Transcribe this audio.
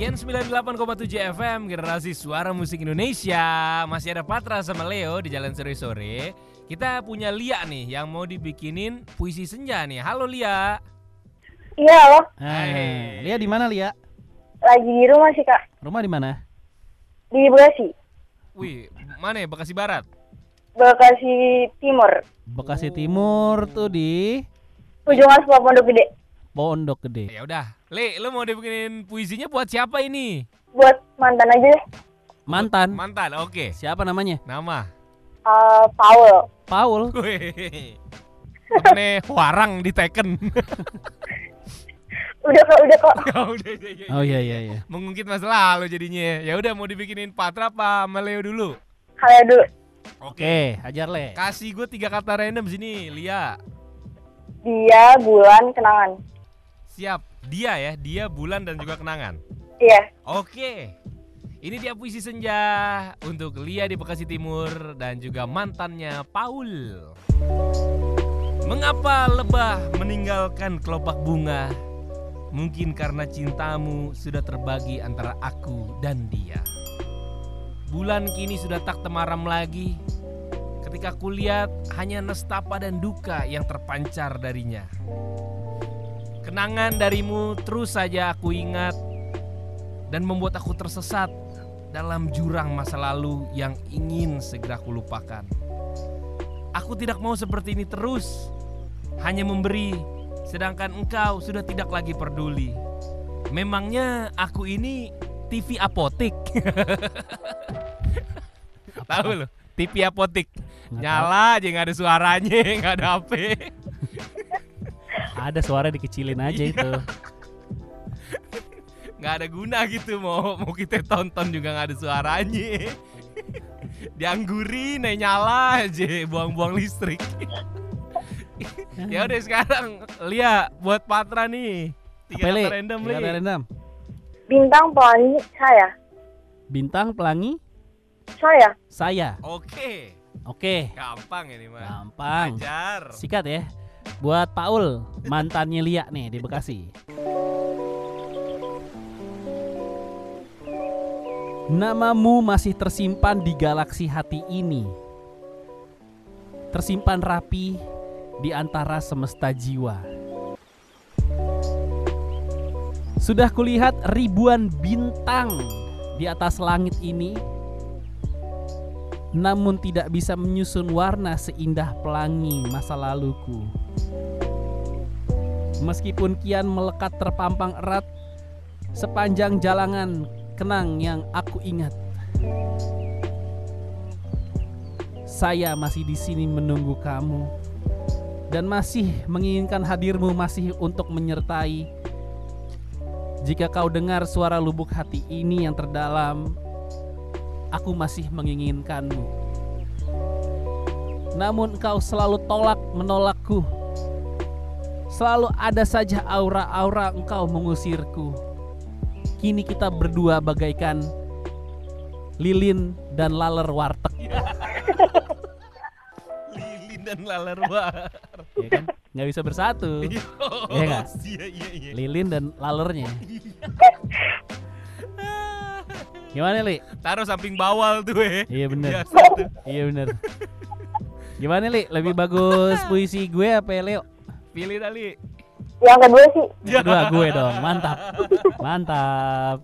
Gen 98,7 FM Generasi Suara Musik Indonesia Masih ada Patra sama Leo di Jalan Sore-Sore Kita punya Lia nih yang mau dibikinin puisi senja nih Halo Lia Iya loh, Hai. Lia di mana Lia? lagi di rumah sih kak, Rumah di mana? di Bekasi, Wih, mana ya? Bekasi Barat? Bekasi Timur, Bekasi Timur tuh di ujung aspal Pondok Gede. Pondok Gede. Ya udah, Le, lo mau dibikinin puisinya buat siapa ini? Buat mantan aja deh, Mantan. Mantan, oke Siapa namanya? Nama uh, Paul. Paul. Temennya warang di Tekken Udah kok, udah kok. Ya udah, ya, ya, Oh iya iya iya. Mengungkit masa lalu jadinya Ya udah mau dibikinin Patra apa sama Leo dulu? Kalian dulu. Oke, ajar Le. Kasih gue tiga kata random sini, Lia. Dia, bulan, kenangan. Siap. Dia ya, dia bulan dan juga kenangan. Iya, Oke. Ini dia puisi senja untuk Lia di Bekasi Timur dan juga mantannya Paul. Mengapa lebah meninggalkan kelopak bunga? Mungkin karena cintamu sudah terbagi antara aku dan dia. Bulan kini sudah tak temaram lagi. Ketika kulihat hanya nestapa dan duka yang terpancar darinya. Kenangan darimu terus saja aku ingat dan membuat aku tersesat dalam jurang masa lalu yang ingin segera kulupakan. Aku tidak mau seperti ini terus, hanya memberi, sedangkan engkau sudah tidak lagi peduli. Memangnya aku ini TV apotik? Tahu loh, TV apotik. Nyala aja nggak ada suaranya, nggak ada HP. Ada suara dikecilin aja Iya. itu. nggak ada guna gitu mau mau kita tonton juga nggak ada suaranya dianggurin eh, nyala aja buang-buang listrik ya udah sekarang Lia buat Patra nih tiga Apa, Le? kata random Tiga Li. kata random. bintang pelangi saya. Bintang pelangi Saya. saya. oke Oke, gampang ini mah gampang. ajar Sikat ya. Buat Paul, mantannya Lia nih di Bekasi. Namamu masih tersimpan di galaksi hati ini. Tersimpan rapi di antara semesta jiwa. Sudah kulihat ribuan bintang di atas langit ini, namun tidak bisa menyusun warna seindah pelangi masa laluku. Meskipun kian melekat terpampang erat sepanjang jalangan kenang yang aku ingat. Saya masih di sini menunggu kamu dan masih menginginkan hadirmu masih untuk menyertai. Jika kau dengar suara lubuk hati ini yang terdalam, aku masih menginginkanmu. Namun kau selalu tolak menolakku. Selalu ada saja aura-aura engkau mengusirku. Kini kita berdua bagaikan lilin dan laler warteg. lilin dan laler war ya kan? Nggak bisa bersatu. Iya nggak? iya iya iya Lilin dan lalernya. Gimana Li? taruh samping bawal tuh eh Iya bener. Iya bener. Gimana Li? Lebih bagus puisi gue apa ya Leo? pilih tali Yang kedua sih, Kedua gue dong. Mantap. Mantap.